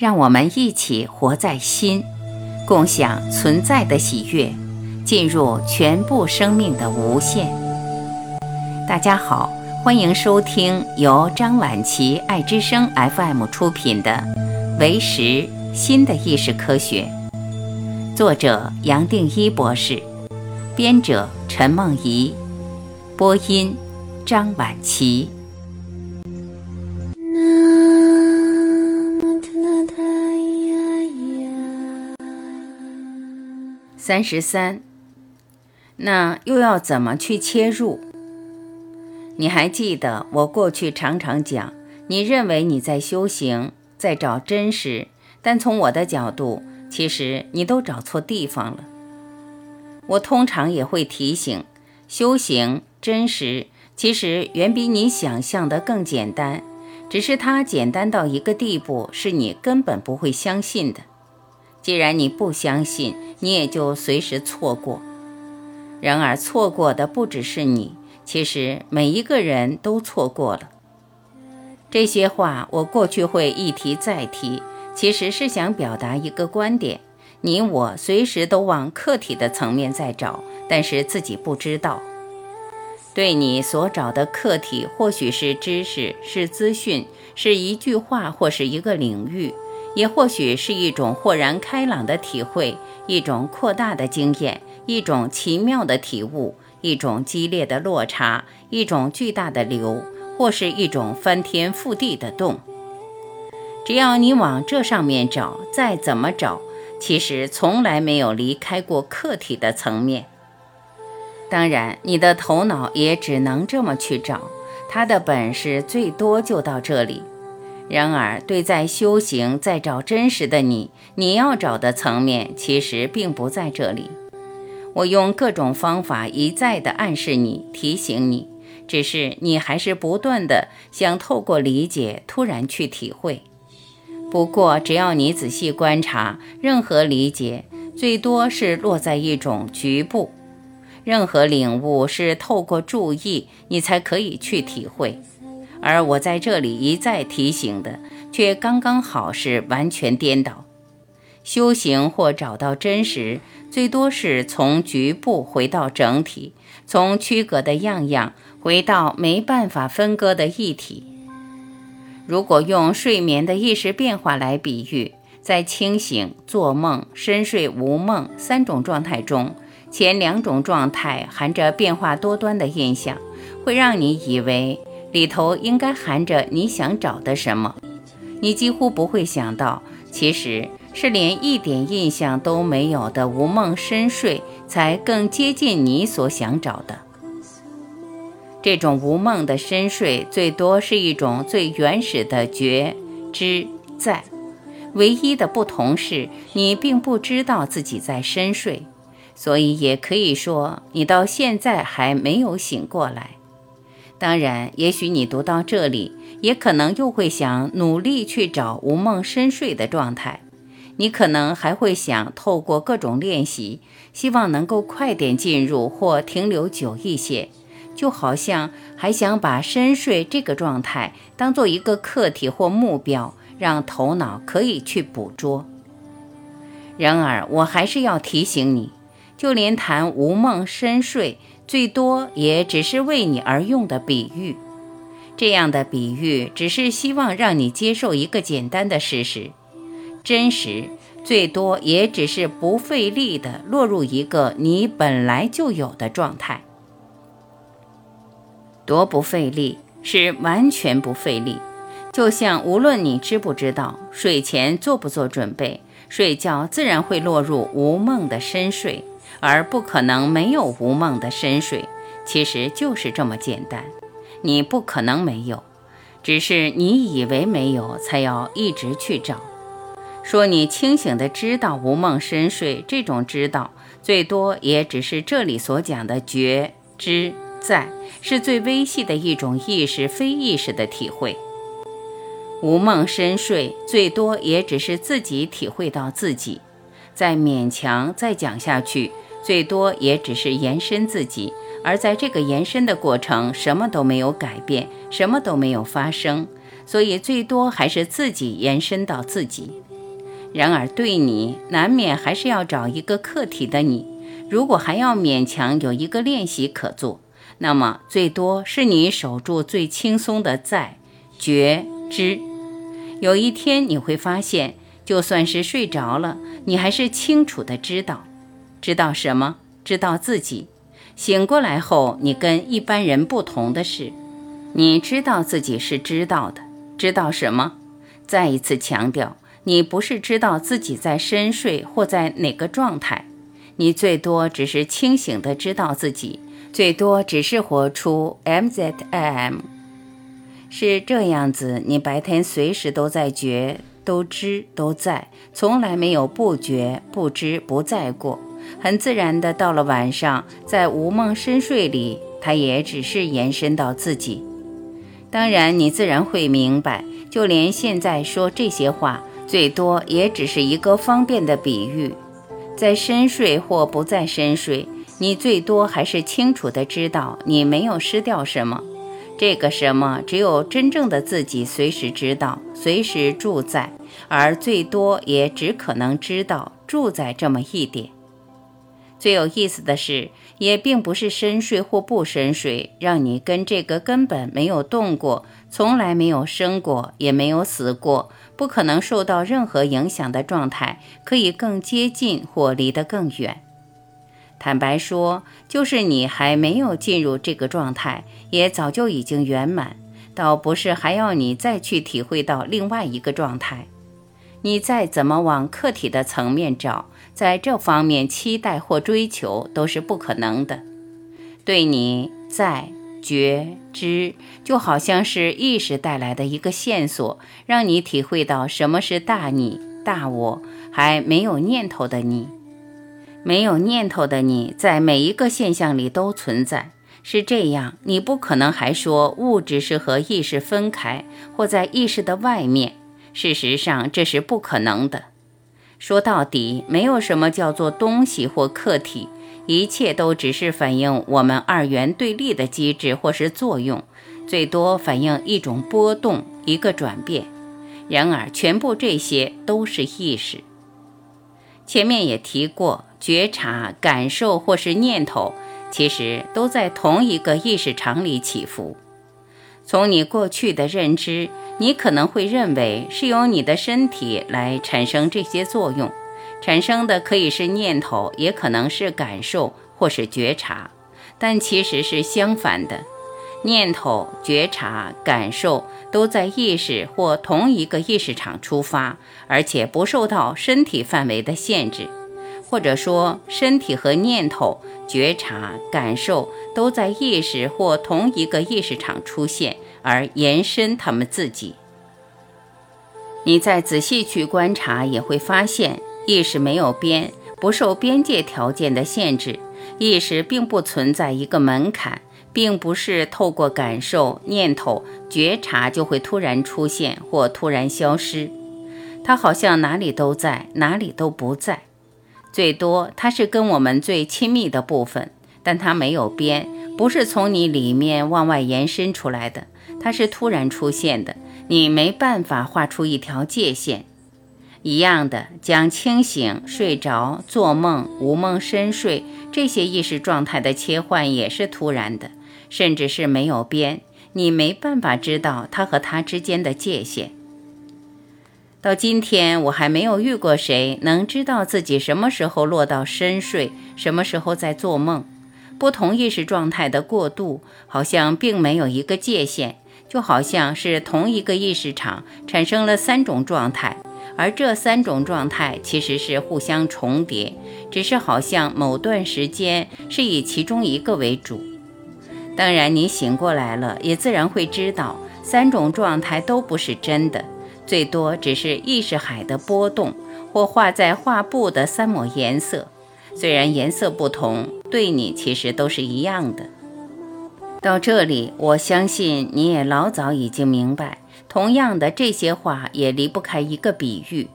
让我们一起活在心，共享存在的喜悦，进入全部生命的无限。大家好，欢迎收听由张晚琪爱之声 FM 出品的《为识新的意识科学》，作者杨定一博士，编者陈梦怡，播音张晚琪。三十三，那又要怎么去切入？你还记得我过去常常讲，你认为你在修行，在找真实，但从我的角度，其实你都找错地方了。我通常也会提醒，修行真实，其实远比你想象的更简单，只是它简单到一个地步，是你根本不会相信的。既然你不相信，你也就随时错过。然而，错过的不只是你，其实每一个人都错过了。这些话我过去会一提再提，其实是想表达一个观点：你我随时都往客体的层面在找，但是自己不知道。对你所找的客体，或许是知识，是资讯，是一句话，或是一个领域。也或许是一种豁然开朗的体会，一种扩大的经验，一种奇妙的体悟，一种激烈的落差，一种巨大的流，或是一种翻天覆地的动。只要你往这上面找，再怎么找，其实从来没有离开过客体的层面。当然，你的头脑也只能这么去找，它的本事最多就到这里。然而，对在修行、在找真实的你，你要找的层面其实并不在这里。我用各种方法一再的暗示你、提醒你，只是你还是不断的想透过理解突然去体会。不过，只要你仔细观察，任何理解最多是落在一种局部；任何领悟是透过注意，你才可以去体会。而我在这里一再提醒的，却刚刚好是完全颠倒。修行或找到真实，最多是从局部回到整体，从区隔的样样回到没办法分割的一体。如果用睡眠的意识变化来比喻，在清醒、做梦、深睡、无梦三种状态中，前两种状态含着变化多端的印象，会让你以为。里头应该含着你想找的什么，你几乎不会想到，其实是连一点印象都没有的无梦深睡，才更接近你所想找的。这种无梦的深睡，最多是一种最原始的觉知在，唯一的不同是你并不知道自己在深睡，所以也可以说你到现在还没有醒过来。当然，也许你读到这里，也可能又会想努力去找无梦深睡的状态。你可能还会想透过各种练习，希望能够快点进入或停留久一些，就好像还想把深睡这个状态当做一个课题或目标，让头脑可以去捕捉。然而，我还是要提醒你，就连谈无梦深睡。最多也只是为你而用的比喻，这样的比喻只是希望让你接受一个简单的事实：真实最多也只是不费力的落入一个你本来就有的状态。多不费力，是完全不费力。就像无论你知不知道，睡前做不做准备，睡觉自然会落入无梦的深睡。而不可能没有无梦的深水，其实就是这么简单。你不可能没有，只是你以为没有，才要一直去找。说你清醒的知道无梦深睡，这种知道，最多也只是这里所讲的觉知在，是最微细的一种意识非意识的体会。无梦深睡，最多也只是自己体会到自己，再勉强再讲下去。最多也只是延伸自己，而在这个延伸的过程，什么都没有改变，什么都没有发生，所以最多还是自己延伸到自己。然而对你，难免还是要找一个客体的你。如果还要勉强有一个练习可做，那么最多是你守住最轻松的在觉知。有一天你会发现，就算是睡着了，你还是清楚的知道，知道什么？知道自己。醒过来后，你跟一般人不同的是，你知道自己是知道的。知道什么？再一次强调，你不是知道自己在深睡或在哪个状态，你最多只是清醒的知道自己，最多只是活出 MZIM。是这样子，你白天随时都在觉，都知，都在，从来没有不觉、不知、不在过。很自然的，到了晚上，在无梦深睡里，它也只是延伸到自己。当然，你自然会明白，就连现在说这些话，最多也只是一个方便的比喻。在深睡或不在深睡，你最多还是清楚的知道你没有失掉什么。这个什么，只有真正的自己随时知道，随时住在，而最多也只可能知道住在这么一点。最有意思的是，也并不是深睡或不深睡，让你跟这个根本没有动过、从来没有生过、也没有死过、不可能受到任何影响的状态，可以更接近或离得更远。坦白说，就是你还没有进入这个状态，也早就已经圆满，倒不是还要你再去体会到另外一个状态。你再怎么往客体的层面找，在这方面期待或追求都是不可能的。对你在觉知，就好像是意识带来的一个线索，让你体会到什么是大你、大我，还没有念头的你。没有念头的你在每一个现象里都存在，是这样。你不可能还说物质是和意识分开，或在意识的外面。事实上，这是不可能的。说到底，没有什么叫做东西或客体，一切都只是反映我们二元对立的机制或是作用，最多反映一种波动、一个转变。然而，全部这些都是意识。前面也提过，觉察、感受或是念头，其实都在同一个意识场里起伏。从你过去的认知，你可能会认为是由你的身体来产生这些作用，产生的可以是念头，也可能是感受或是觉察，但其实是相反的。念头、觉察、感受都在意识或同一个意识场出发，而且不受到身体范围的限制。或者说，身体和念头、觉察、感受都在意识或同一个意识场出现，而延伸他们自己。你再仔细去观察，也会发现，意识没有边，不受边界条件的限制。意识并不存在一个门槛，并不是透过感受、念头、觉察就会突然出现或突然消失。它好像哪里都在，哪里都不在。最多，它是跟我们最亲密的部分，但它没有边，不是从你里面往外延伸出来的，它是突然出现的，你没办法画出一条界限。一样的，将清醒、睡着、做梦、无梦、深睡这些意识状态的切换也是突然的，甚至是没有边，你没办法知道它和它之间的界限。到今天，我还没有遇过谁能知道自己什么时候落到深睡，什么时候在做梦。不同意识状态的过渡，好像并没有一个界限，就好像是同一个意识场产生了三种状态，而这三种状态其实是互相重叠，只是好像某段时间是以其中一个为主。当然，你醒过来了，也自然会知道三种状态都不是真的。最多只是意识海的波动，或画在画布的三抹颜色。虽然颜色不同，对你其实都是一样的。到这里，我相信你也老早已经明白。同样的，这些话也离不开一个比喻。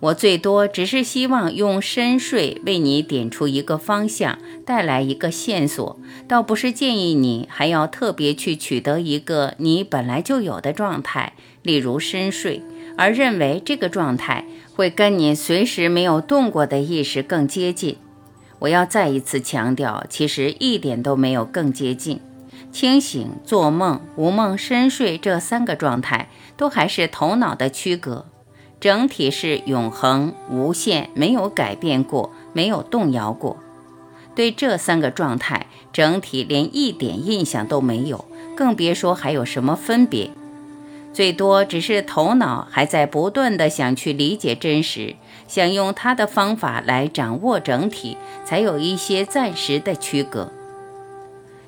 我最多只是希望用深睡为你点出一个方向，带来一个线索，倒不是建议你还要特别去取得一个你本来就有的状态，例如深睡。而认为这个状态会跟你随时没有动过的意识更接近。我要再一次强调，其实一点都没有更接近。清醒、做梦、无梦、深睡这三个状态，都还是头脑的区隔，整体是永恒、无限，没有改变过，没有动摇过。对这三个状态，整体连一点印象都没有，更别说还有什么分别。最多只是头脑还在不断的想去理解真实，想用他的方法来掌握整体，才有一些暂时的区隔。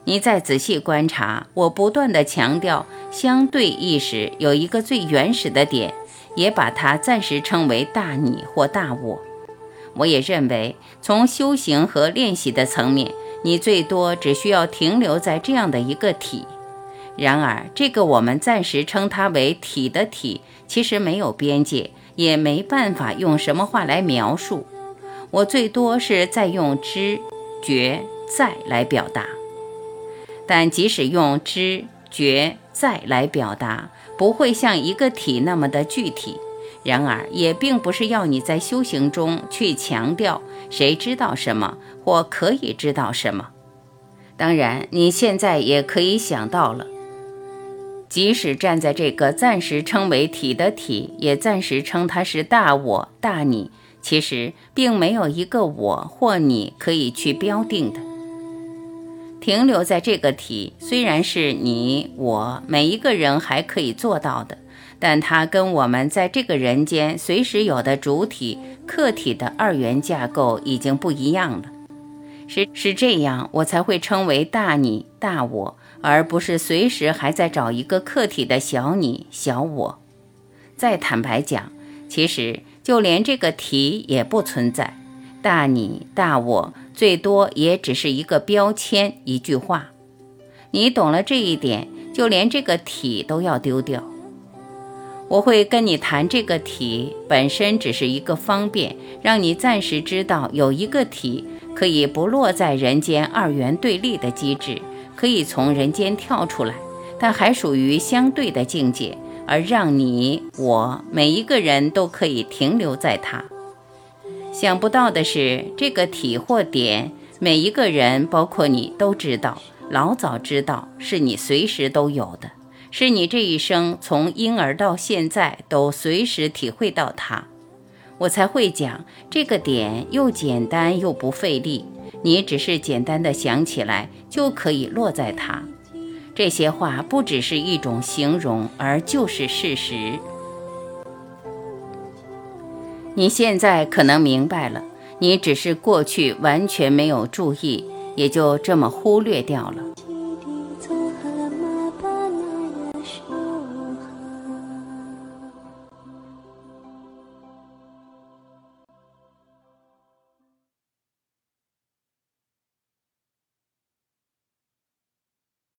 你再仔细观察，我不断的强调，相对意识有一个最原始的点，也把它暂时称为大你或大我。我也认为，从修行和练习的层面，你最多只需要停留在这样的一个体。然而，这个我们暂时称它为体的体，其实没有边界，也没办法用什么话来描述。我最多是在用知、觉、在来表达。但即使用知、觉、在来表达，不会像一个体那么的具体。然而，也并不是要你在修行中去强调谁知道什么或可以知道什么。当然，你现在也可以想到了。即使站在这个暂时称为体的体，也暂时称它是大我、大你，其实并没有一个我或你可以去标定的。停留在这个体，虽然是你我每一个人还可以做到的，但它跟我们在这个人间随时有的主体、客体的二元架构已经不一样了。是是这样，我才会称为大你、大我。而不是随时还在找一个客体的小你、小我。再坦白讲，其实就连这个题也不存在，大你、大我，最多也只是一个标签、一句话。你懂了这一点，就连这个体都要丢掉。我会跟你谈这个体本身只是一个方便，让你暂时知道有一个体可以不落在人间二元对立的机制。可以从人间跳出来，但还属于相对的境界，而让你我每一个人都可以停留在它。想不到的是，这个体或点，每一个人，包括你，都知道，老早知道，是你随时都有的，是你这一生从婴儿到现在都随时体会到它。我才会讲这个点又简单又不费力。你只是简单的想起来，就可以落在它。这些话不只是一种形容，而就是事实。你现在可能明白了，你只是过去完全没有注意，也就这么忽略掉了。